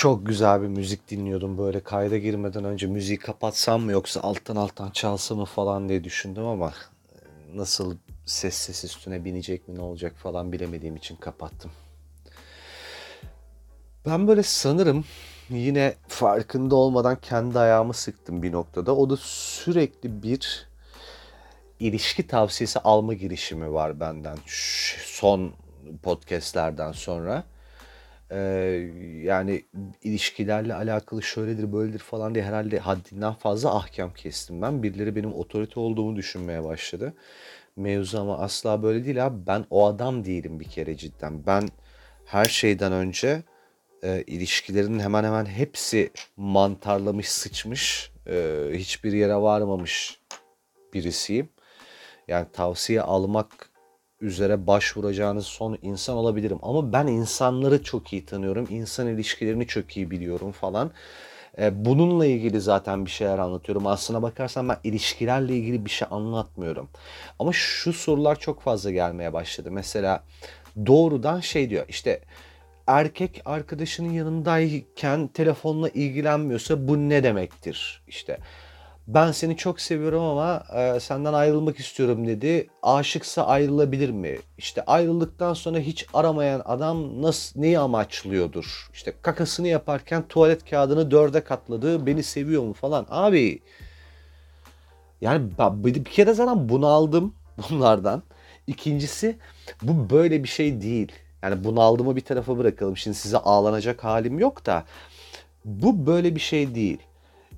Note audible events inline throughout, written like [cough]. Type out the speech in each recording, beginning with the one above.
Çok güzel bir müzik dinliyordum böyle kayda girmeden önce müziği kapatsam mı yoksa alttan alttan çalsa mı falan diye düşündüm ama nasıl ses ses üstüne binecek mi ne olacak falan bilemediğim için kapattım. Ben böyle sanırım yine farkında olmadan kendi ayağımı sıktım bir noktada. O da sürekli bir ilişki tavsiyesi alma girişimi var benden son podcastlerden sonra. Ee, yani ilişkilerle alakalı şöyledir böyledir falan diye herhalde haddinden fazla ahkam kestim ben. Birileri benim otorite olduğumu düşünmeye başladı. Mevzu ama asla böyle değil abi. Ben o adam değilim bir kere cidden. Ben her şeyden önce e, ilişkilerin hemen hemen hepsi mantarlamış, sıçmış, e, hiçbir yere varmamış birisiyim. Yani tavsiye almak üzere başvuracağınız son insan olabilirim. Ama ben insanları çok iyi tanıyorum. İnsan ilişkilerini çok iyi biliyorum falan. E, bununla ilgili zaten bir şeyler anlatıyorum. Aslına bakarsan ben ilişkilerle ilgili bir şey anlatmıyorum. Ama şu sorular çok fazla gelmeye başladı. Mesela doğrudan şey diyor işte erkek arkadaşının yanındayken telefonla ilgilenmiyorsa bu ne demektir? İşte ben seni çok seviyorum ama e, senden ayrılmak istiyorum dedi. Aşıksa ayrılabilir mi? İşte ayrıldıktan sonra hiç aramayan adam nasıl neyi amaçlıyordur? İşte kakasını yaparken tuvalet kağıdını dörde katladı. Beni seviyor mu falan. Abi yani bir kere zaten bunu aldım [laughs] bunlardan. İkincisi bu böyle bir şey değil. Yani bunu aldığımı bir tarafa bırakalım. Şimdi size ağlanacak halim yok da bu böyle bir şey değil.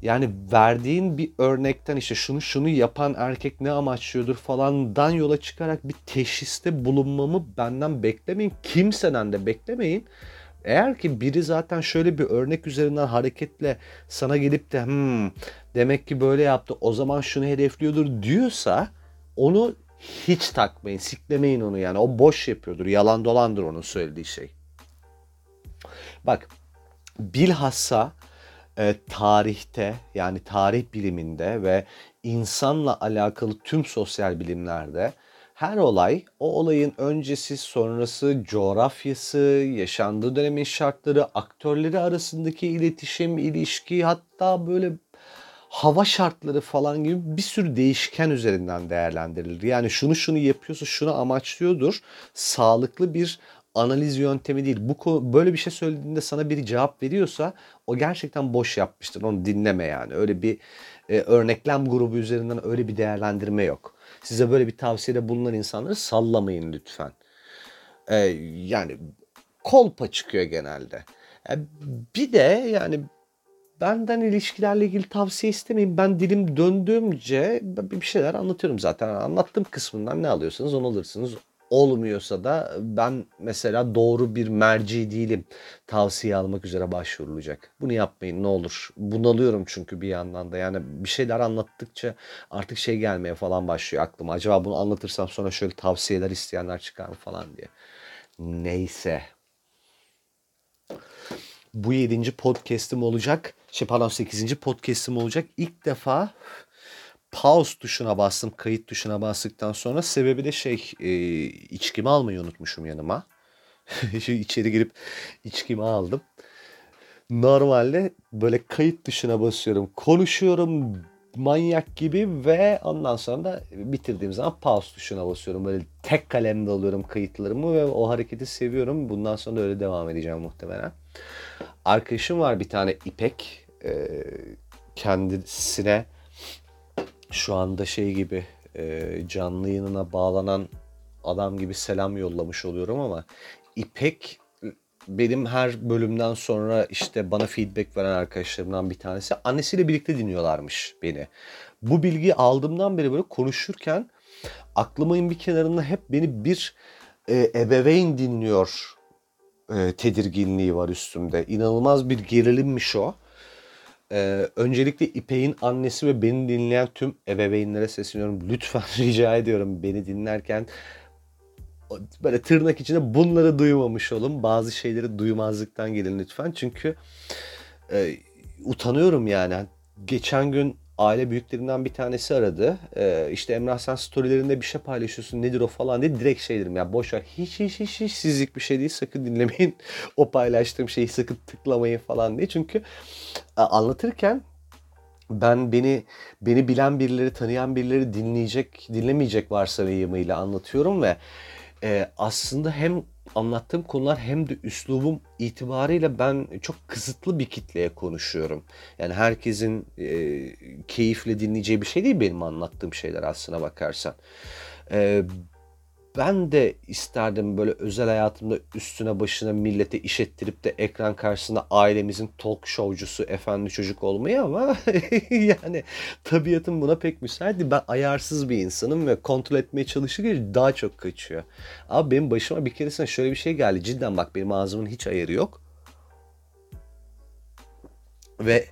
Yani verdiğin bir örnekten işte şunu şunu yapan erkek ne amaçlıyordur falandan yola çıkarak bir teşhiste bulunmamı benden beklemeyin. Kimseden de beklemeyin. Eğer ki biri zaten şöyle bir örnek üzerinden hareketle sana gelip de hmm, demek ki böyle yaptı o zaman şunu hedefliyordur diyorsa onu hiç takmayın, siklemeyin onu yani. O boş yapıyordur, yalan dolandır onun söylediği şey. Bak bilhassa e, tarihte yani tarih biliminde ve insanla alakalı tüm sosyal bilimlerde her olay o olayın öncesi, sonrası, coğrafyası, yaşandığı dönemin şartları, aktörleri arasındaki iletişim, ilişki hatta böyle hava şartları falan gibi bir sürü değişken üzerinden değerlendirilir. Yani şunu şunu yapıyorsa şunu amaçlıyordur. Sağlıklı bir analiz yöntemi değil. Bu böyle bir şey söylediğinde sana biri cevap veriyorsa o gerçekten boş yapmıştır. Onu dinleme yani. Öyle bir e, örneklem grubu üzerinden öyle bir değerlendirme yok. Size böyle bir tavsiyede bulunan insanları sallamayın lütfen. E, yani kolpa çıkıyor genelde. E, bir de yani benden ilişkilerle ilgili tavsiye istemeyin. Ben dilim döndüğümce bir şeyler anlatıyorum zaten. Anlattığım kısmından ne alıyorsanız onu alırsınız olmuyorsa da ben mesela doğru bir merci değilim tavsiye almak üzere başvurulacak. Bunu yapmayın ne olur. Bunalıyorum çünkü bir yandan da yani bir şeyler anlattıkça artık şey gelmeye falan başlıyor aklıma. Acaba bunu anlatırsam sonra şöyle tavsiyeler isteyenler çıkar mı falan diye. Neyse. Bu yedinci podcast'im olacak. Şey pardon sekizinci podcast'im olacak. İlk defa pause tuşuna bastım. Kayıt tuşuna bastıktan sonra sebebi de şey e, içkimi almayı unutmuşum yanıma. [laughs] İçeri girip içkimi aldım. Normalde böyle kayıt tuşuna basıyorum. Konuşuyorum manyak gibi ve ondan sonra da bitirdiğim zaman pause tuşuna basıyorum. Böyle tek kalemde alıyorum kayıtlarımı ve o hareketi seviyorum. Bundan sonra da öyle devam edeceğim muhtemelen. Arkadaşım var bir tane İpek. Ee, kendisine şu anda şey gibi e, canlı yayınına bağlanan adam gibi selam yollamış oluyorum ama İpek benim her bölümden sonra işte bana feedback veren arkadaşlarımdan bir tanesi annesiyle birlikte dinliyorlarmış beni. Bu bilgiyi aldığımdan beri böyle konuşurken aklımın bir kenarında hep beni bir e, ebeveyn dinliyor e, tedirginliği var üstümde. İnanılmaz bir gerilimmiş o. Ee, öncelikle İpek'in annesi ve beni dinleyen tüm ebeveynlere sesleniyorum. Lütfen [laughs] rica ediyorum beni dinlerken böyle tırnak içinde bunları duymamış olun. Bazı şeyleri duymazlıktan gelin lütfen. Çünkü e, utanıyorum yani. Geçen gün aile büyüklerinden bir tanesi aradı. Ee, işte Emrah sen storylerinde bir şey paylaşıyorsun nedir o falan diye direkt şey dedim ya boş ver hiç hiç hiç hiç sizlik bir şey değil sakın dinlemeyin. [laughs] o paylaştığım şeyi sakın tıklamayın falan diye. Çünkü anlatırken ben beni beni bilen birileri, tanıyan birileri dinleyecek, dinlemeyecek varsayımıyla anlatıyorum ve e, aslında hem anlattığım konular hem de üslubum itibariyle ben çok kısıtlı bir kitleye konuşuyorum. Yani herkesin e, keyifle dinleyeceği bir şey değil benim anlattığım şeyler aslına bakarsan. E, ben de isterdim böyle özel hayatımda üstüne başına millete iş ettirip de ekran karşısında ailemizin talk showcusu efendi çocuk olmayı ama [laughs] yani tabiatım buna pek müsait. Ben ayarsız bir insanım ve kontrol etmeye çalışırken daha çok kaçıyor. Abi benim başıma bir keresinde şöyle bir şey geldi. Cidden bak benim ağzımın hiç ayarı yok. Ve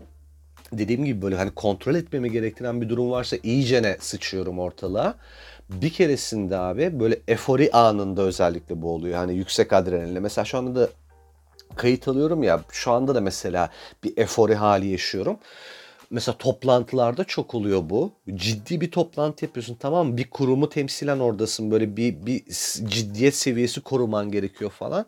dediğim gibi böyle hani kontrol etmemi gerektiren bir durum varsa iyicene sıçıyorum ortalığa bir keresinde abi böyle efori anında özellikle bu oluyor. Hani yüksek adrenalinle. Mesela şu anda da kayıt alıyorum ya şu anda da mesela bir efori hali yaşıyorum. Mesela toplantılarda çok oluyor bu. Ciddi bir toplantı yapıyorsun tamam mı? Bir kurumu temsilen oradasın. Böyle bir, bir ciddiyet seviyesi koruman gerekiyor falan.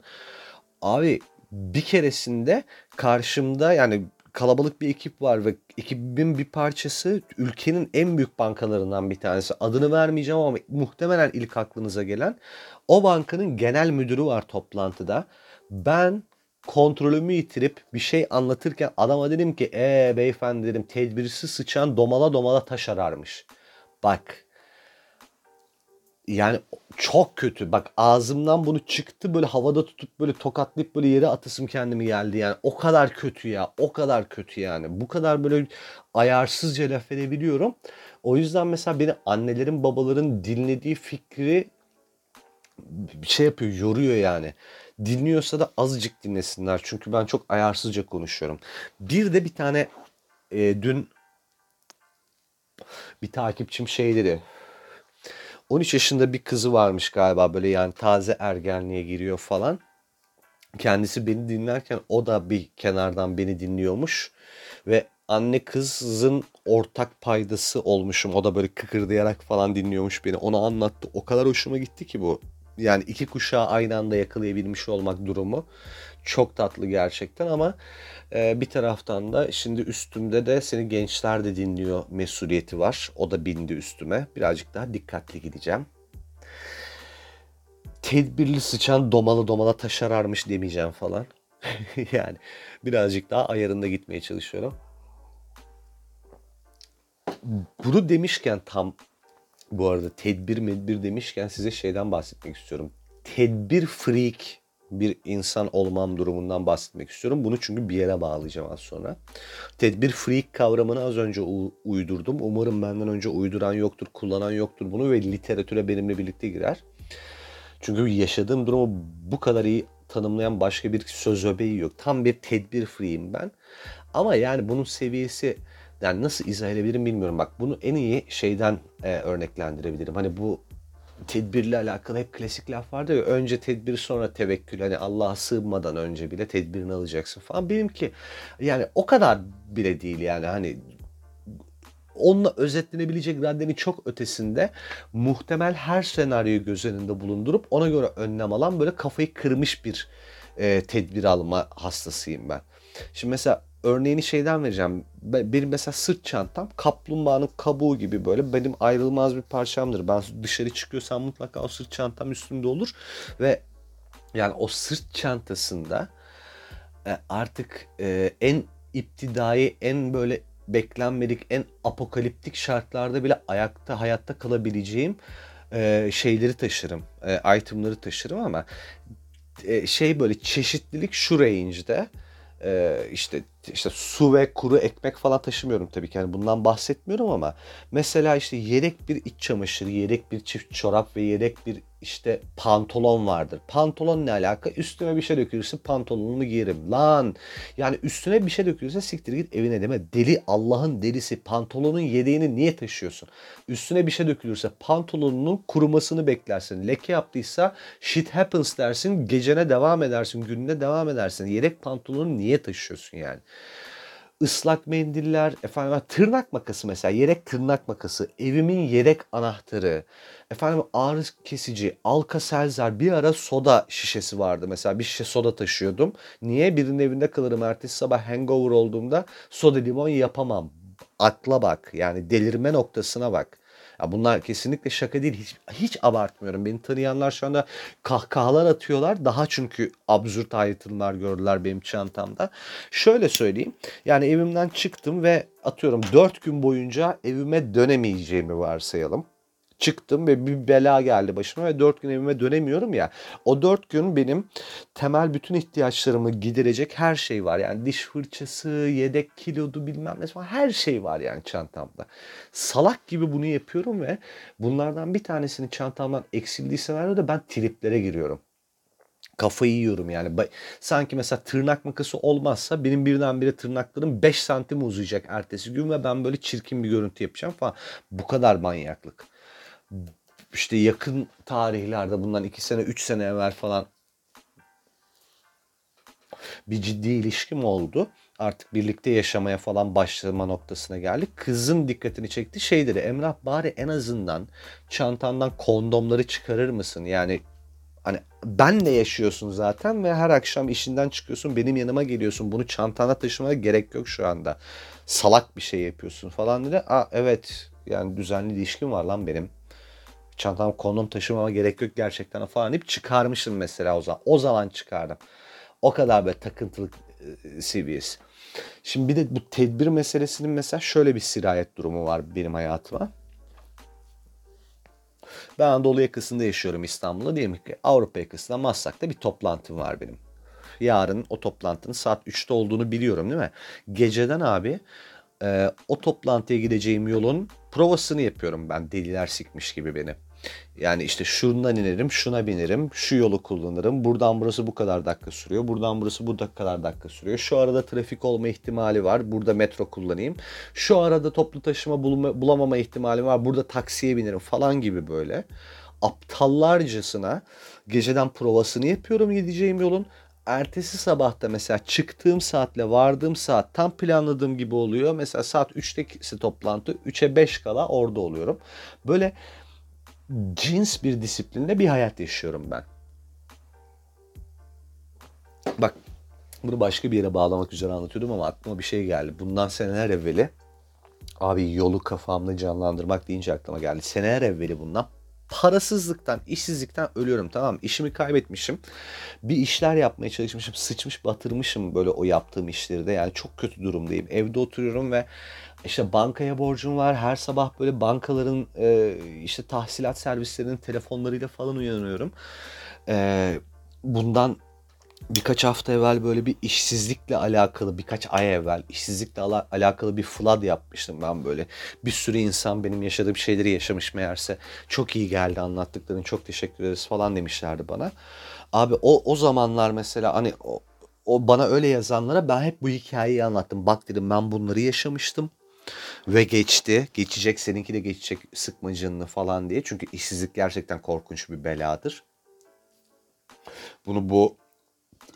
Abi bir keresinde karşımda yani kalabalık bir ekip var ve ekibin bir parçası ülkenin en büyük bankalarından bir tanesi. Adını vermeyeceğim ama muhtemelen ilk aklınıza gelen o bankanın genel müdürü var toplantıda. Ben kontrolümü yitirip bir şey anlatırken adama dedim ki ee beyefendi dedim tedbirsiz sıçan domala domala taş ararmış. Bak yani çok kötü. Bak ağzımdan bunu çıktı böyle havada tutup böyle tokatlayıp böyle yere atasım kendimi geldi yani. O kadar kötü ya. O kadar kötü yani. Bu kadar böyle ayarsızca laf edebiliyorum. O yüzden mesela beni annelerin babaların dinlediği fikri şey yapıyor, yoruyor yani. Dinliyorsa da azıcık dinlesinler. Çünkü ben çok ayarsızca konuşuyorum. Bir de bir tane e, dün bir takipçim şey dedi 13 yaşında bir kızı varmış galiba böyle yani taze ergenliğe giriyor falan. Kendisi beni dinlerken o da bir kenardan beni dinliyormuş ve anne kızın ortak paydası olmuşum. O da böyle kıkırdayarak falan dinliyormuş beni. Onu anlattı. O kadar hoşuma gitti ki bu. Yani iki kuşağı aynı anda yakalayabilmiş olmak durumu çok tatlı gerçekten ama e, bir taraftan da şimdi üstümde de seni gençler de dinliyor mesuliyeti var. O da bindi üstüme. Birazcık daha dikkatli gideceğim. Tedbirli sıçan domalı domala taşararmış demeyeceğim falan. [laughs] yani birazcık daha ayarında gitmeye çalışıyorum. Bunu demişken tam bu arada tedbir medbir demişken size şeyden bahsetmek istiyorum. Tedbir freak bir insan olmam durumundan bahsetmek istiyorum. Bunu çünkü bir yere bağlayacağım az sonra. Tedbir freak kavramını az önce uydurdum. Umarım benden önce uyduran yoktur, kullanan yoktur bunu ve literatüre benimle birlikte girer. Çünkü yaşadığım durumu bu kadar iyi tanımlayan başka bir söz öbeği yok. Tam bir tedbir free'yim ben. Ama yani bunun seviyesi yani nasıl izah edebilirim bilmiyorum. Bak bunu en iyi şeyden e, örneklendirebilirim. Hani bu tedbirle alakalı hep klasik laf vardı ya önce tedbir sonra tevekkül hani Allah'a sığınmadan önce bile tedbirini alacaksın falan. Benimki yani o kadar bile değil yani hani onunla özetlenebilecek raddenin çok ötesinde muhtemel her senaryoyu göz önünde bulundurup ona göre önlem alan böyle kafayı kırmış bir e, tedbir alma hastasıyım ben. Şimdi mesela örneğini şeyden vereceğim. Benim mesela sırt çantam kaplumbağanın kabuğu gibi böyle benim ayrılmaz bir parçamdır. Ben dışarı çıkıyorsam mutlaka o sırt çantam üstümde olur ve yani o sırt çantasında e, artık e, en iptidai, en böyle beklenmedik, en apokaliptik şartlarda bile ayakta, hayatta kalabileceğim e, şeyleri taşırım, itemları taşırım ama şey böyle çeşitlilik şu range'de işte işte su ve kuru ekmek falan taşımıyorum tabii ki. Yani bundan bahsetmiyorum ama mesela işte yedek bir iç çamaşırı, yedek bir çift çorap ve yedek bir işte pantolon vardır. Pantolon ne alaka? Üstüme bir şey dökülürse pantolonumu giyerim. Lan yani üstüne bir şey dökülürse siktir git evine deme. Deli Allah'ın delisi pantolonun yedeğini niye taşıyorsun? Üstüne bir şey dökülürse pantolonunun kurumasını beklersin. Leke yaptıysa shit happens dersin. Gecene devam edersin. Gününe devam edersin. Yedek pantolonu niye taşıyorsun yani? Islak mendiller, efendim tırnak makası mesela, yedek tırnak makası, evimin yedek anahtarı, efendim ağrı kesici, alka selzer, bir ara soda şişesi vardı mesela bir şişe soda taşıyordum. Niye? Birinin evinde kalırım ertesi sabah hangover olduğumda soda limon yapamam. Akla bak yani delirme noktasına bak. Ya bunlar kesinlikle şaka değil. Hiç, hiç abartmıyorum. Beni tanıyanlar şu anda kahkahalar atıyorlar. Daha çünkü absürt ayrıntılar gördüler benim çantamda. Şöyle söyleyeyim. Yani evimden çıktım ve atıyorum 4 gün boyunca evime dönemeyeceğimi varsayalım çıktım ve bir bela geldi başıma ve dört gün evime dönemiyorum ya. O dört gün benim temel bütün ihtiyaçlarımı giderecek her şey var. Yani diş fırçası, yedek kilodu bilmem ne falan her şey var yani çantamda. Salak gibi bunu yapıyorum ve bunlardan bir tanesini çantamdan eksildiği senaryoda ben triplere giriyorum kafayı yiyorum yani. Sanki mesela tırnak makası olmazsa benim birdenbire tırnaklarım 5 santim uzayacak ertesi gün ve ben böyle çirkin bir görüntü yapacağım falan. Bu kadar manyaklık işte yakın tarihlerde bundan iki sene, üç sene evvel falan bir ciddi ilişkim oldu. Artık birlikte yaşamaya falan başlama noktasına geldik. Kızın dikkatini çekti. Şey dedi Emrah bari en azından çantandan kondomları çıkarır mısın? Yani hani benle yaşıyorsun zaten ve her akşam işinden çıkıyorsun benim yanıma geliyorsun. Bunu çantana taşımaya gerek yok şu anda. Salak bir şey yapıyorsun falan dedi. Aa evet yani düzenli ilişkim var lan benim çantam kondom taşımama gerek yok gerçekten falan deyip çıkarmıştım mesela o zaman. O zaman çıkardım. O kadar böyle takıntılık e, seviyesi. Şimdi bir de bu tedbir meselesinin mesela şöyle bir sirayet durumu var benim hayatıma. Ben Anadolu yakasında yaşıyorum İstanbul'da. Diyelim ki Avrupa yakasında Maslak'ta bir toplantım var benim. Yarın o toplantının saat 3'te olduğunu biliyorum değil mi? Geceden abi e, o toplantıya gideceğim yolun provasını yapıyorum ben deliler sikmiş gibi beni. Yani işte şundan inerim, şuna binerim, şu yolu kullanırım. Buradan burası bu kadar dakika sürüyor. Buradan burası bu kadar dakika sürüyor. Şu arada trafik olma ihtimali var. Burada metro kullanayım. Şu arada toplu taşıma bulma, bulamama ihtimali var. Burada taksiye binerim falan gibi böyle. Aptallarcasına geceden provasını yapıyorum gideceğim yolun ertesi sabahta mesela çıktığım saatle vardığım saat tam planladığım gibi oluyor. Mesela saat 3'te toplantı 3'e 5 kala orada oluyorum. Böyle cins bir disiplinle bir hayat yaşıyorum ben. Bak bunu başka bir yere bağlamak üzere anlatıyordum ama aklıma bir şey geldi. Bundan seneler evveli abi yolu kafamda canlandırmak deyince aklıma geldi. Seneler evveli bundan parasızlıktan, işsizlikten ölüyorum tamam mı? İşimi kaybetmişim. Bir işler yapmaya çalışmışım. Sıçmış batırmışım böyle o yaptığım işleri de. Yani çok kötü durumdayım. Evde oturuyorum ve işte bankaya borcum var. Her sabah böyle bankaların e, işte tahsilat servislerinin telefonlarıyla falan uyanıyorum. E, bundan birkaç hafta evvel böyle bir işsizlikle alakalı birkaç ay evvel işsizlikle ala- alakalı bir flood yapmıştım ben böyle. Bir sürü insan benim yaşadığım şeyleri yaşamış meğerse. Çok iyi geldi anlattıkların çok teşekkür ederiz falan demişlerdi bana. Abi o o zamanlar mesela hani o, o bana öyle yazanlara ben hep bu hikayeyi anlattım. Bak dedim ben bunları yaşamıştım. Ve geçti. Geçecek seninki de geçecek sıkma canını falan diye. Çünkü işsizlik gerçekten korkunç bir beladır. Bunu bu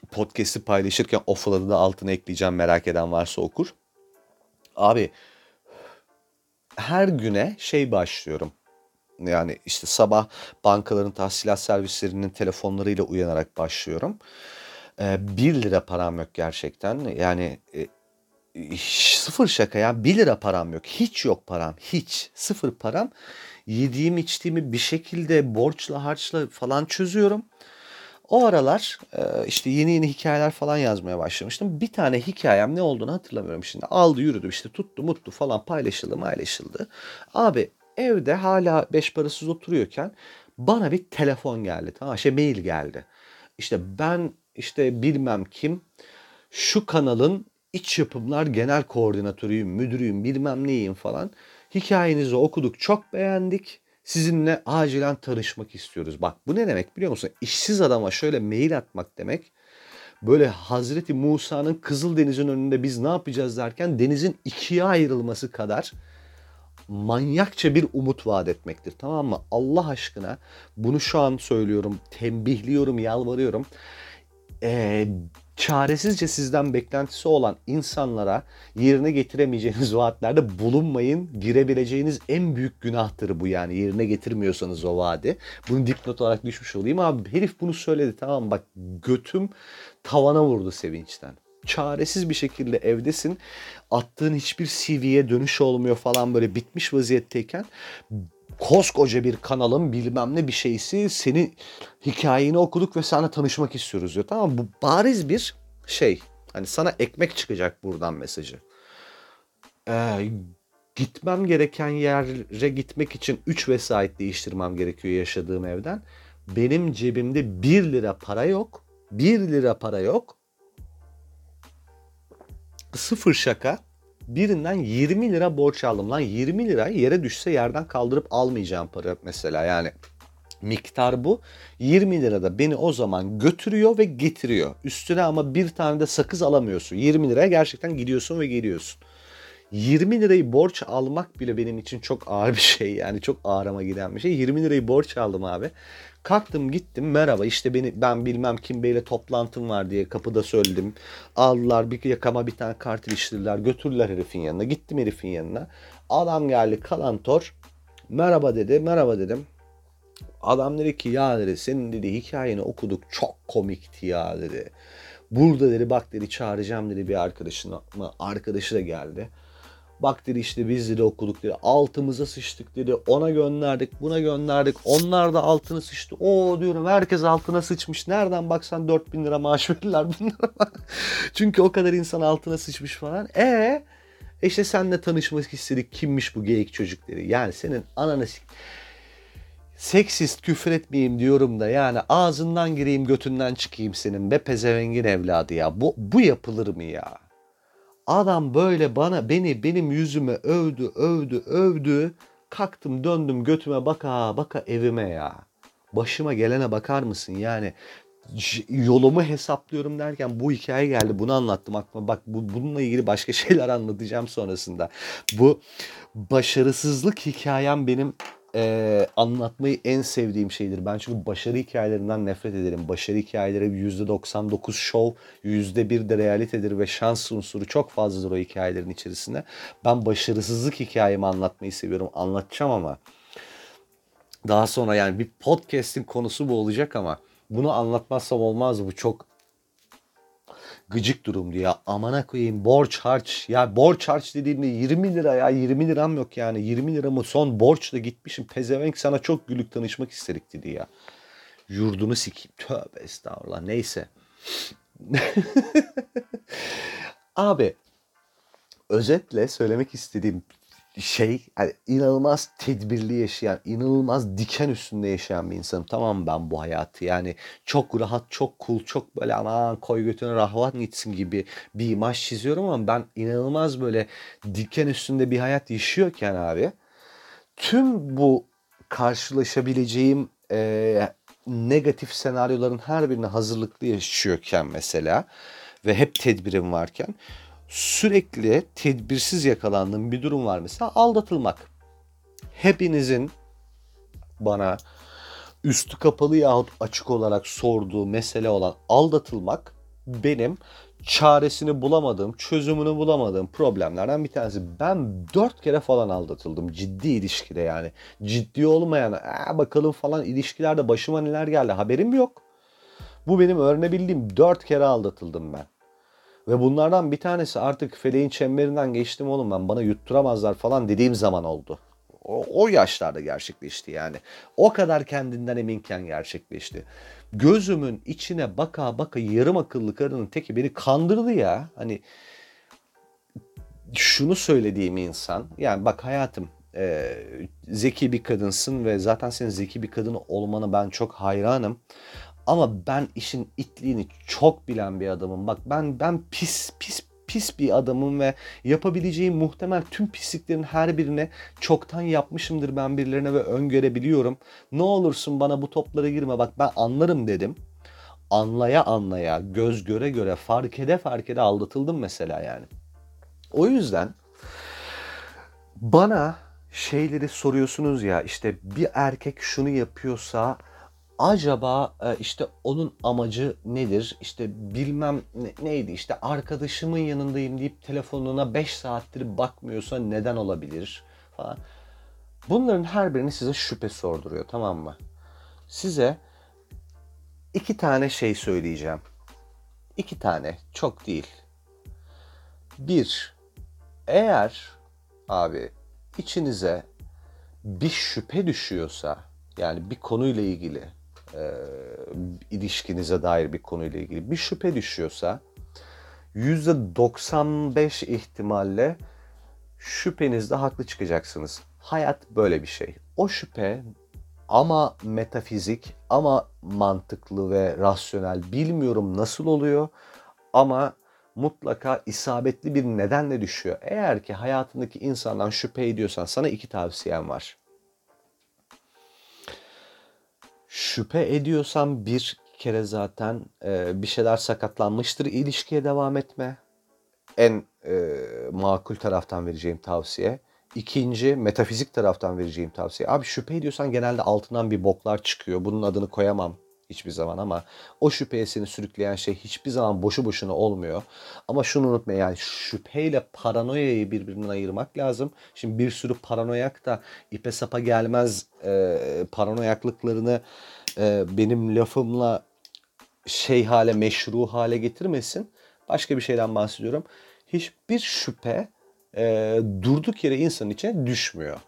podcast'i paylaşırken o flat'ı da altına ekleyeceğim merak eden varsa okur. Abi her güne şey başlıyorum. Yani işte sabah bankaların tahsilat servislerinin telefonlarıyla uyanarak başlıyorum. Ee, 1 lira param yok gerçekten. Yani e, sıfır şaka ya 1 lira param yok. Hiç yok param. Hiç. Sıfır param. Yediğim içtiğimi bir şekilde borçla harçla falan çözüyorum. O aralar e, işte yeni yeni hikayeler falan yazmaya başlamıştım. Bir tane hikayem ne olduğunu hatırlamıyorum şimdi. Aldı yürüdü işte tuttu mutlu falan paylaşıldı paylaşıldı. Abi evde hala beş parasız oturuyorken bana bir telefon geldi. Tamam şey mail geldi. İşte ben işte bilmem kim şu kanalın iç yapımlar genel koordinatörüyüm, müdürüyüm, bilmem neyim falan. Hikayenizi okuduk, çok beğendik Sizinle acilen tanışmak istiyoruz. Bak bu ne demek biliyor musun? İşsiz adama şöyle mail atmak demek. Böyle Hazreti Musa'nın Kızıldeniz'in önünde biz ne yapacağız derken denizin ikiye ayrılması kadar manyakça bir umut vaat etmektir. Tamam mı? Allah aşkına bunu şu an söylüyorum, tembihliyorum, yalvarıyorum. Ee, çaresizce sizden beklentisi olan insanlara yerine getiremeyeceğiniz [laughs] vaatlerde bulunmayın. Girebileceğiniz en büyük günahtır bu yani yerine getirmiyorsanız o vaadi. Bunu dipnot olarak düşmüş olayım abi herif bunu söyledi tamam bak götüm tavana vurdu sevinçten. Çaresiz bir şekilde evdesin. Attığın hiçbir CV'ye dönüş olmuyor falan böyle bitmiş vaziyetteyken koskoca bir kanalın bilmem ne bir şeysi seni hikayeni okuduk ve sana tanışmak istiyoruz diyor. Tamam bu bariz bir şey. Hani sana ekmek çıkacak buradan mesajı. Ee, gitmem gereken yere gitmek için 3 vesait değiştirmem gerekiyor yaşadığım evden. Benim cebimde 1 lira para yok. 1 lira para yok. Sıfır şaka birinden 20 lira borç aldım. Lan 20 lira yere düşse yerden kaldırıp almayacağım para mesela yani. Miktar bu. 20 lira da beni o zaman götürüyor ve getiriyor. Üstüne ama bir tane de sakız alamıyorsun. 20 liraya gerçekten gidiyorsun ve geliyorsun. 20 lirayı borç almak bile benim için çok ağır bir şey yani çok ağrıma giden bir şey. 20 lirayı borç aldım abi. Kalktım gittim merhaba işte beni ben bilmem kim beyle toplantım var diye kapıda söyledim. Aldılar bir yakama bir tane kart iliştirdiler götürdüler herifin yanına. Gittim herifin yanına. Adam geldi kalantor. Merhaba dedi merhaba dedim. Adam dedi ki ya dedi senin dedi hikayeni okuduk çok komikti ya dedi. Burada dedi bak dedi çağıracağım dedi bir arkadaşını. Arkadaşı da geldi. Bak dedi işte biz dedi okuduk dedi. Altımıza sıçtık dedi. Ona gönderdik buna gönderdik. Onlar da altına sıçtı. O diyorum herkes altına sıçmış. Nereden baksan 4000 lira maaş [laughs] verirler bunlara. Çünkü o kadar insan altına sıçmış falan. E işte senle tanışmak istedik. Kimmiş bu geyik çocuk dedi. Yani senin ananı seksist küfür etmeyeyim diyorum da yani ağzından gireyim götünden çıkayım senin be pezevengin evladı ya. Bu, bu yapılır mı ya? Adam böyle bana beni benim yüzüme övdü övdü övdü. Kalktım döndüm götüme baka baka evime ya. Başıma gelene bakar mısın yani yolumu hesaplıyorum derken bu hikaye geldi. Bunu anlattım aklıma. Bak bu, bununla ilgili başka [laughs] şeyler anlatacağım sonrasında. Bu başarısızlık hikayem benim e, anlatmayı en sevdiğim şeydir. Ben çünkü başarı hikayelerinden nefret ederim. Başarı hikayeleri %99 şov, %1 de realitedir ve şans unsuru çok fazladır o hikayelerin içerisinde. Ben başarısızlık hikayemi anlatmayı seviyorum. Anlatacağım ama daha sonra yani bir podcast'in konusu bu olacak ama bunu anlatmazsam olmaz. Bu çok gıcık durumdu ya. Amana koyayım borç harç. Ya borç harç dediğimde 20 lira ya 20 liram yok yani. 20 liramı son borçla gitmişim. Pezevenk sana çok gülük tanışmak istedik dedi ya. Yurdunu sikeyim. Tövbe estağfurullah. Neyse. [laughs] Abi özetle söylemek istediğim şey yani inanılmaz tedbirli yaşayan, inanılmaz diken üstünde yaşayan bir insanım. Tamam ben bu hayatı yani çok rahat, çok cool, çok böyle aman koy götüne rahvat gitsin gibi bir imaj çiziyorum ama ben inanılmaz böyle diken üstünde bir hayat yaşıyorken abi tüm bu karşılaşabileceğim e, negatif senaryoların her birine hazırlıklı yaşıyorken mesela ve hep tedbirim varken sürekli tedbirsiz yakalandığım bir durum var mesela aldatılmak. Hepinizin bana üstü kapalı yahut açık olarak sorduğu mesele olan aldatılmak benim çaresini bulamadığım, çözümünü bulamadığım problemlerden bir tanesi. Ben dört kere falan aldatıldım ciddi ilişkide yani. Ciddi olmayan, ee, bakalım falan ilişkilerde başıma neler geldi haberim yok. Bu benim öğrenebildiğim dört kere aldatıldım ben. Ve bunlardan bir tanesi artık feleğin çemberinden geçtim oğlum ben bana yutturamazlar falan dediğim zaman oldu. O, o yaşlarda gerçekleşti yani. O kadar kendinden eminken gerçekleşti. Gözümün içine baka baka yarım akıllı karının teki beni kandırdı ya. Hani şunu söylediğim insan yani bak hayatım e, zeki bir kadınsın ve zaten senin zeki bir kadın olmana ben çok hayranım. Ama ben işin itliğini çok bilen bir adamım. Bak ben ben pis pis pis bir adamım ve yapabileceğim muhtemel tüm pisliklerin her birine çoktan yapmışımdır ben birilerine ve öngörebiliyorum. Ne olursun bana bu toplara girme bak ben anlarım dedim. Anlaya anlaya, göz göre göre, fark ede fark ede aldatıldım mesela yani. O yüzden bana şeyleri soruyorsunuz ya işte bir erkek şunu yapıyorsa acaba e, işte onun amacı nedir? İşte bilmem ne, neydi işte arkadaşımın yanındayım deyip telefonuna 5 saattir bakmıyorsa neden olabilir falan. Bunların her birini size şüphe sorduruyor tamam mı? Size iki tane şey söyleyeceğim. İki tane çok değil. Bir, eğer abi içinize bir şüphe düşüyorsa yani bir konuyla ilgili e, ilişkinize dair bir konuyla ilgili bir şüphe düşüyorsa %95 ihtimalle şüphenizde haklı çıkacaksınız. Hayat böyle bir şey. O şüphe ama metafizik ama mantıklı ve rasyonel bilmiyorum nasıl oluyor ama mutlaka isabetli bir nedenle düşüyor. Eğer ki hayatındaki insandan şüphe ediyorsan sana iki tavsiyem var. Şüphe ediyorsan bir kere zaten e, bir şeyler sakatlanmıştır ilişkiye devam etme. En e, makul taraftan vereceğim tavsiye. İkinci metafizik taraftan vereceğim tavsiye. Abi şüphe ediyorsan genelde altından bir boklar çıkıyor. Bunun adını koyamam hiçbir zaman ama o şüpheye seni sürükleyen şey hiçbir zaman boşu boşuna olmuyor. Ama şunu unutma yani şüpheyle paranoyayı birbirinden ayırmak lazım. Şimdi bir sürü paranoyak da ipe sapa gelmez e, paranoyaklıklarını e, benim lafımla şey hale meşru hale getirmesin. Başka bir şeyden bahsediyorum. Hiçbir şüphe e, durduk yere insanın içine düşmüyor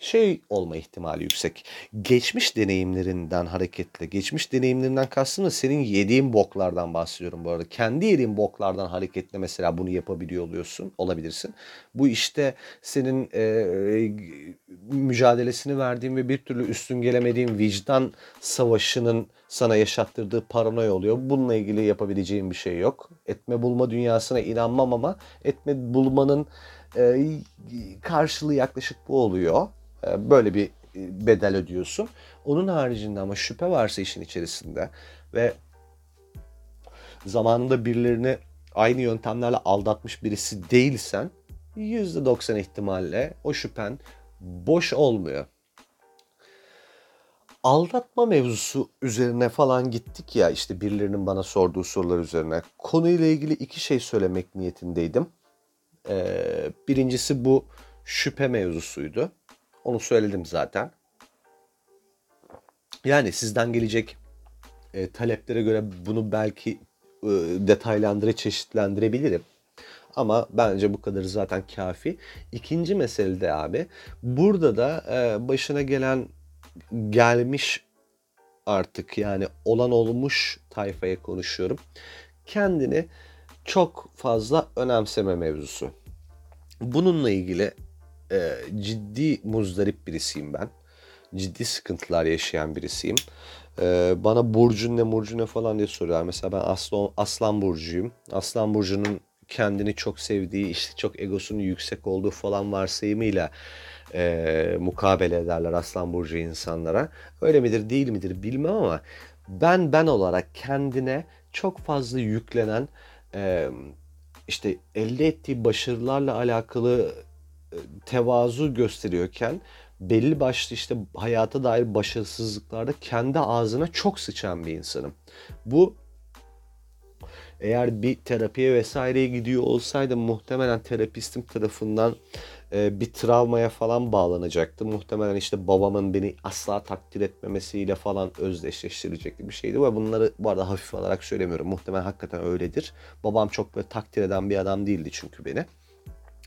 şey olma ihtimali yüksek. Geçmiş deneyimlerinden hareketle, geçmiş deneyimlerinden kastım da senin yediğin boklardan bahsediyorum bu arada. Kendi yediğin boklardan hareketle mesela bunu yapabiliyor oluyorsun, olabilirsin. Bu işte senin e, mücadelesini verdiğin ve bir türlü üstün gelemediğin vicdan savaşının sana yaşattırdığı paranoya oluyor. Bununla ilgili yapabileceğin bir şey yok. Etme bulma dünyasına inanmam ama etme bulmanın e, karşılığı yaklaşık bu oluyor. E, böyle bir e, bedel ödüyorsun. Onun haricinde ama şüphe varsa işin içerisinde ve zamanında birilerini aynı yöntemlerle aldatmış birisi değilsen %90 ihtimalle o şüphen boş olmuyor. Aldatma mevzusu üzerine falan gittik ya işte birilerinin bana sorduğu sorular üzerine. Konuyla ilgili iki şey söylemek niyetindeydim. Ee, birincisi bu şüphe mevzusuydu. Onu söyledim zaten. Yani sizden gelecek e, taleplere göre bunu belki e, detaylandıra çeşitlendirebilirim. Ama bence bu kadar zaten kafi. İkinci mesele de abi burada da e, başına gelen gelmiş artık yani olan olmuş tayfaya konuşuyorum. Kendini çok fazla önemseme mevzusu. Bununla ilgili e, ciddi muzdarip birisiyim ben. Ciddi sıkıntılar yaşayan birisiyim. E, bana burcun ne burcun ne falan diye soruyorlar. Mesela ben aslan, aslan burcuyum. Aslan burcunun kendini çok sevdiği, işte çok egosunun yüksek olduğu falan varsayımıyla e, mukabele ederler Aslan Burcu insanlara. Öyle midir değil midir bilmem ama ben ben olarak kendine çok fazla yüklenen e, işte elde ettiği başarılarla alakalı tevazu gösteriyorken belli başlı işte hayata dair başarısızlıklarda kendi ağzına çok sıçan bir insanım. Bu eğer bir terapiye vesaireye gidiyor olsaydı muhtemelen terapistim tarafından e, bir travmaya falan bağlanacaktı. Muhtemelen işte babamın beni asla takdir etmemesiyle falan özdeşleştirecekti bir şeydi. Ve bunları bu arada hafif alarak söylemiyorum. Muhtemelen hakikaten öyledir. Babam çok böyle takdir eden bir adam değildi çünkü beni.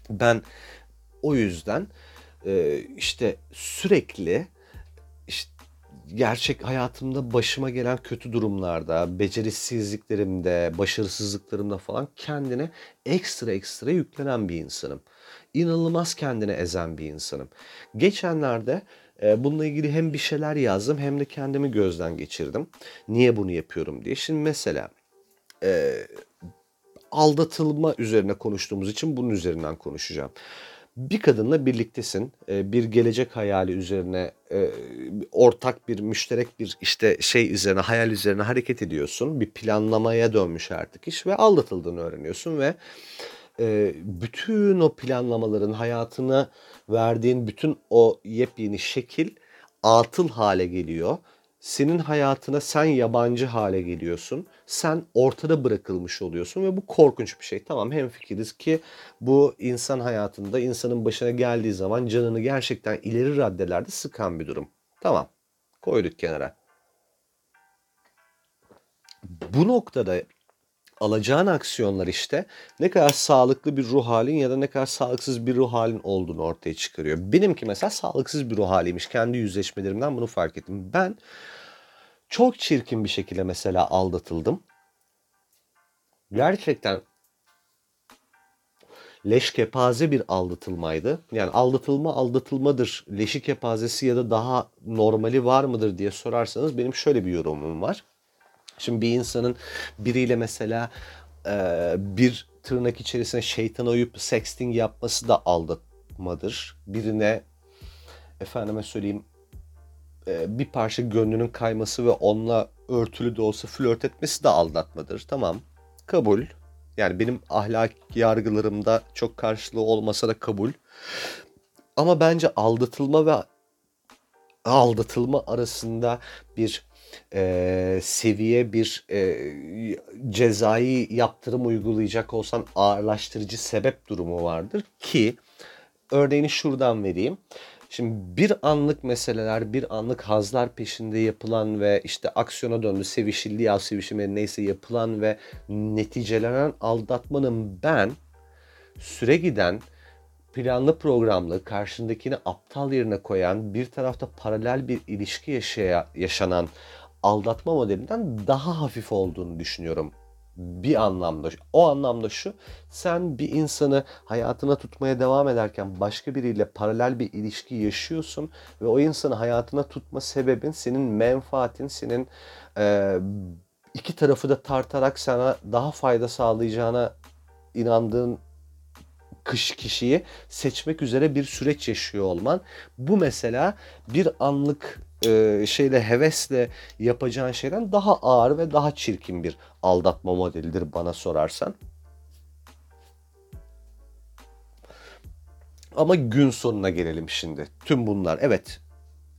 Ben o yüzden e, işte sürekli işte gerçek hayatımda başıma gelen kötü durumlarda, becerisizliklerimde, başarısızlıklarımda falan kendine ekstra ekstra yüklenen bir insanım. İnanılmaz kendine ezen bir insanım. Geçenlerde e, bununla ilgili hem bir şeyler yazdım hem de kendimi gözden geçirdim. Niye bunu yapıyorum diye. Şimdi mesela e, aldatılma üzerine konuştuğumuz için bunun üzerinden konuşacağım bir kadınla birliktesin. Ee, bir gelecek hayali üzerine e, ortak bir müşterek bir işte şey üzerine hayal üzerine hareket ediyorsun. Bir planlamaya dönmüş artık iş ve aldatıldığını öğreniyorsun ve e, bütün o planlamaların hayatına verdiğin bütün o yepyeni şekil atıl hale geliyor. Senin hayatına sen yabancı hale geliyorsun. Sen ortada bırakılmış oluyorsun ve bu korkunç bir şey. Tamam hemfikiriz ki bu insan hayatında insanın başına geldiği zaman canını gerçekten ileri raddelerde sıkan bir durum. Tamam koyduk kenara. Bu noktada alacağın aksiyonlar işte ne kadar sağlıklı bir ruh halin ya da ne kadar sağlıksız bir ruh halin olduğunu ortaya çıkarıyor. Benimki mesela sağlıksız bir ruh haliymiş. Kendi yüzleşmelerimden bunu fark ettim. Ben çok çirkin bir şekilde mesela aldatıldım. Gerçekten leş kepaze bir aldatılmaydı. Yani aldatılma aldatılmadır. Leşi kepazesi ya da daha normali var mıdır diye sorarsanız benim şöyle bir yorumum var. Şimdi bir insanın biriyle mesela e, bir tırnak içerisine şeytan uyup sexting yapması da aldatmadır. Birine efendime söyleyeyim e, bir parça gönlünün kayması ve onunla örtülü de olsa flört etmesi de aldatmadır. Tamam kabul. Yani benim ahlak yargılarımda çok karşılığı olmasa da kabul. Ama bence aldatılma ve aldatılma arasında bir e, seviye bir e, cezai yaptırım uygulayacak olsan ağırlaştırıcı sebep durumu vardır ki örneğini şuradan vereyim. Şimdi bir anlık meseleler, bir anlık hazlar peşinde yapılan ve işte aksiyona döndü, sevişildi ya sevişilmedi neyse yapılan ve neticelenen aldatmanın ben süre giden planlı programlı karşındakini aptal yerine koyan bir tarafta paralel bir ilişki yaşaya, yaşanan aldatma modelinden daha hafif olduğunu düşünüyorum bir anlamda. O anlamda şu, sen bir insanı hayatına tutmaya devam ederken başka biriyle paralel bir ilişki yaşıyorsun ve o insanı hayatına tutma sebebin senin menfaatin, senin e, iki tarafı da tartarak sana daha fayda sağlayacağına inandığın kış kişiyi seçmek üzere bir süreç yaşıyor olman. Bu mesela bir anlık e, şeyle hevesle yapacağın şeyden daha ağır ve daha çirkin bir aldatma modelidir bana sorarsan. Ama gün sonuna gelelim şimdi. Tüm bunlar evet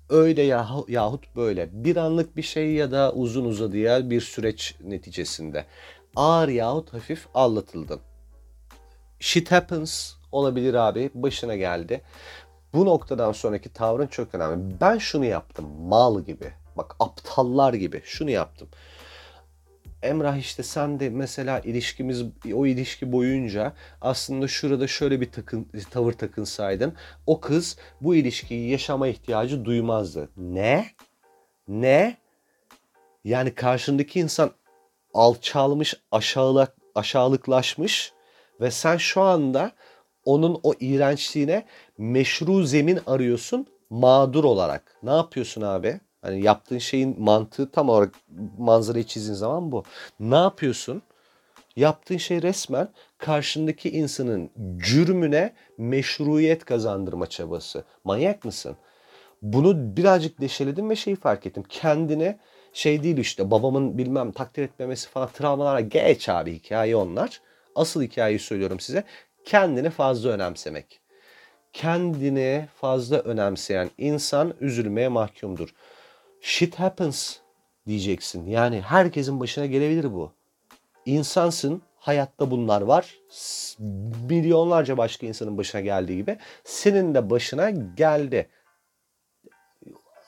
öyle yah yahut böyle bir anlık bir şey ya da uzun uzadıya bir süreç neticesinde ağır yahut hafif aldatıldın. Shit happens olabilir abi başına geldi. Bu noktadan sonraki tavrın çok önemli. Ben şunu yaptım mal gibi. Bak aptallar gibi şunu yaptım. Emrah işte sen de mesela ilişkimiz o ilişki boyunca aslında şurada şöyle bir takın, tavır takınsaydın o kız bu ilişkiyi yaşama ihtiyacı duymazdı. Ne? Ne? Yani karşındaki insan alçalmış, aşağılık, aşağılıklaşmış ve sen şu anda onun o iğrençliğine meşru zemin arıyorsun mağdur olarak. Ne yapıyorsun abi? Hani yaptığın şeyin mantığı tam olarak manzarayı çizdiğin zaman bu. Ne yapıyorsun? Yaptığın şey resmen karşındaki insanın cürmüne meşruiyet kazandırma çabası. Manyak mısın? Bunu birazcık deşeledim ve şeyi fark ettim. Kendine şey değil işte babamın bilmem takdir etmemesi falan travmalara geç abi hikaye onlar. Asıl hikayeyi söylüyorum size kendini fazla önemsemek. Kendini fazla önemseyen insan üzülmeye mahkumdur. Shit happens diyeceksin. Yani herkesin başına gelebilir bu. İnsansın, hayatta bunlar var. Milyonlarca başka insanın başına geldiği gibi senin de başına geldi.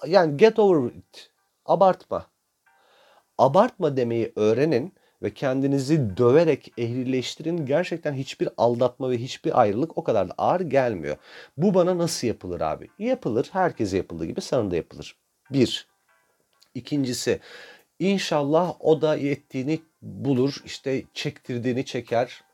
Yani get over it. Abartma. Abartma demeyi öğrenin ve kendinizi döverek ehlileştirin gerçekten hiçbir aldatma ve hiçbir ayrılık o kadar da ağır gelmiyor. Bu bana nasıl yapılır abi? Yapılır. Herkese yapıldığı gibi sana da yapılır. Bir. İkincisi inşallah o da yettiğini bulur. işte çektirdiğini çeker.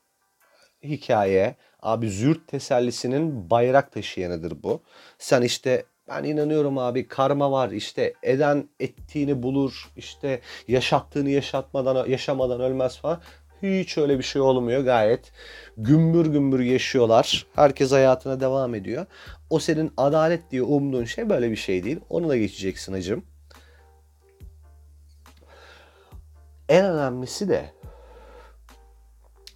Hikaye. Abi zürt tesellisinin bayrak taşıyanıdır bu. Sen işte ben inanıyorum abi karma var işte eden ettiğini bulur işte yaşattığını yaşatmadan yaşamadan ölmez falan. Hiç öyle bir şey olmuyor gayet gümbür gümbür yaşıyorlar. Herkes hayatına devam ediyor. O senin adalet diye umduğun şey böyle bir şey değil. Onu da geçeceksin hacım. En önemlisi de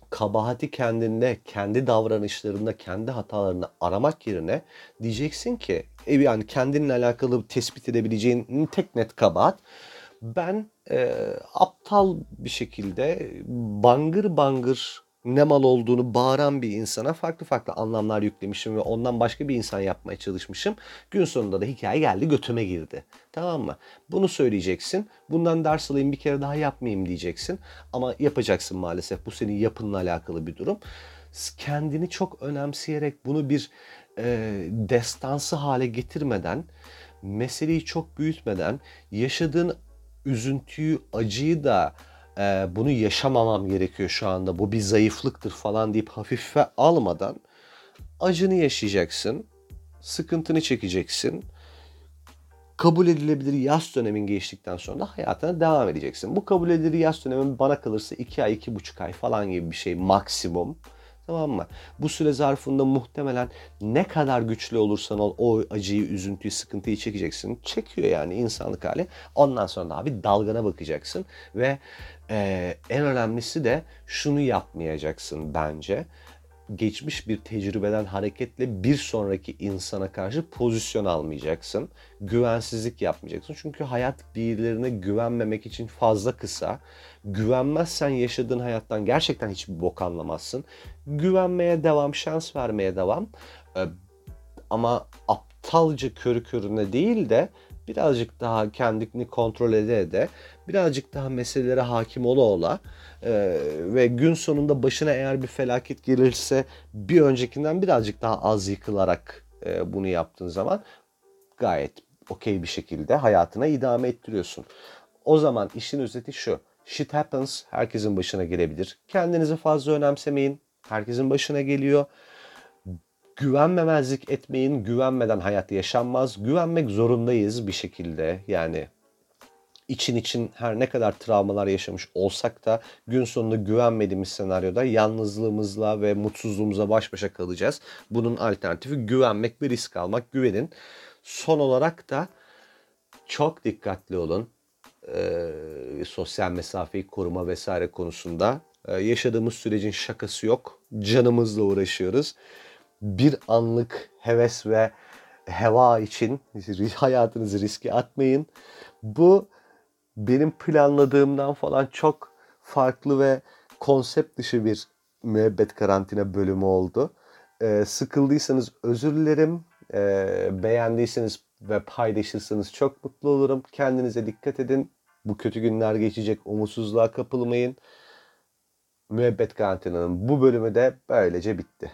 kabahati kendinde, kendi davranışlarında, kendi hatalarını aramak yerine diyeceksin ki e, yani kendinle alakalı tespit edebileceğin tek net kabahat ben e, aptal bir şekilde bangır bangır ne mal olduğunu bağıran bir insana farklı farklı anlamlar yüklemişim ve ondan başka bir insan yapmaya çalışmışım. Gün sonunda da hikaye geldi götüme girdi. Tamam mı? Bunu söyleyeceksin. Bundan ders alayım bir kere daha yapmayayım diyeceksin. Ama yapacaksın maalesef. Bu senin yapınla alakalı bir durum. Kendini çok önemseyerek bunu bir e, destansı hale getirmeden, meseleyi çok büyütmeden, yaşadığın üzüntüyü, acıyı da e, bunu yaşamamam gerekiyor şu anda. Bu bir zayıflıktır falan deyip hafife almadan acını yaşayacaksın. Sıkıntını çekeceksin. Kabul edilebilir yaz dönemin geçtikten sonra hayatına devam edeceksin. Bu kabul edilir yaz dönemi bana kalırsa 2 ay, 2,5 ay falan gibi bir şey maksimum. Tamam mı? Bu süre zarfında muhtemelen ne kadar güçlü olursan ol o acıyı, üzüntüyü, sıkıntıyı çekeceksin. Çekiyor yani insanlık hali. Ondan sonra da abi dalgana bakacaksın ve e, en önemlisi de şunu yapmayacaksın bence geçmiş bir tecrübeden hareketle bir sonraki insana karşı pozisyon almayacaksın. Güvensizlik yapmayacaksın. Çünkü hayat birilerine güvenmemek için fazla kısa. Güvenmezsen yaşadığın hayattan gerçekten hiçbir bok anlamazsın. Güvenmeye devam, şans vermeye devam. Ee, ama aptalca körü körüne değil de birazcık daha kendini kontrol ede ede, birazcık daha meselelere hakim ola ola e, ve gün sonunda başına eğer bir felaket gelirse bir öncekinden birazcık daha az yıkılarak e, bunu yaptığın zaman gayet okey bir şekilde hayatına idame ettiriyorsun. O zaman işin özeti şu. Shit happens. Herkesin başına gelebilir. Kendinizi fazla önemsemeyin. Herkesin başına geliyor güvenmemezlik etmeyin. Güvenmeden hayat yaşanmaz. Güvenmek zorundayız bir şekilde. Yani için için her ne kadar travmalar yaşamış olsak da gün sonunda güvenmediğimiz senaryoda yalnızlığımızla ve mutsuzluğumuza baş başa kalacağız. Bunun alternatifi güvenmek bir risk almak. Güvenin. Son olarak da çok dikkatli olun. Ee, sosyal mesafeyi koruma vesaire konusunda. Ee, yaşadığımız sürecin şakası yok. Canımızla uğraşıyoruz bir anlık heves ve heva için hayatınızı riske atmayın. Bu benim planladığımdan falan çok farklı ve konsept dışı bir müebbet karantina bölümü oldu. Ee, sıkıldıysanız özür dilerim. Ee, beğendiyseniz ve paylaşırsanız çok mutlu olurum. Kendinize dikkat edin. Bu kötü günler geçecek. Umutsuzluğa kapılmayın. Müebbet karantinanın bu bölümü de böylece bitti.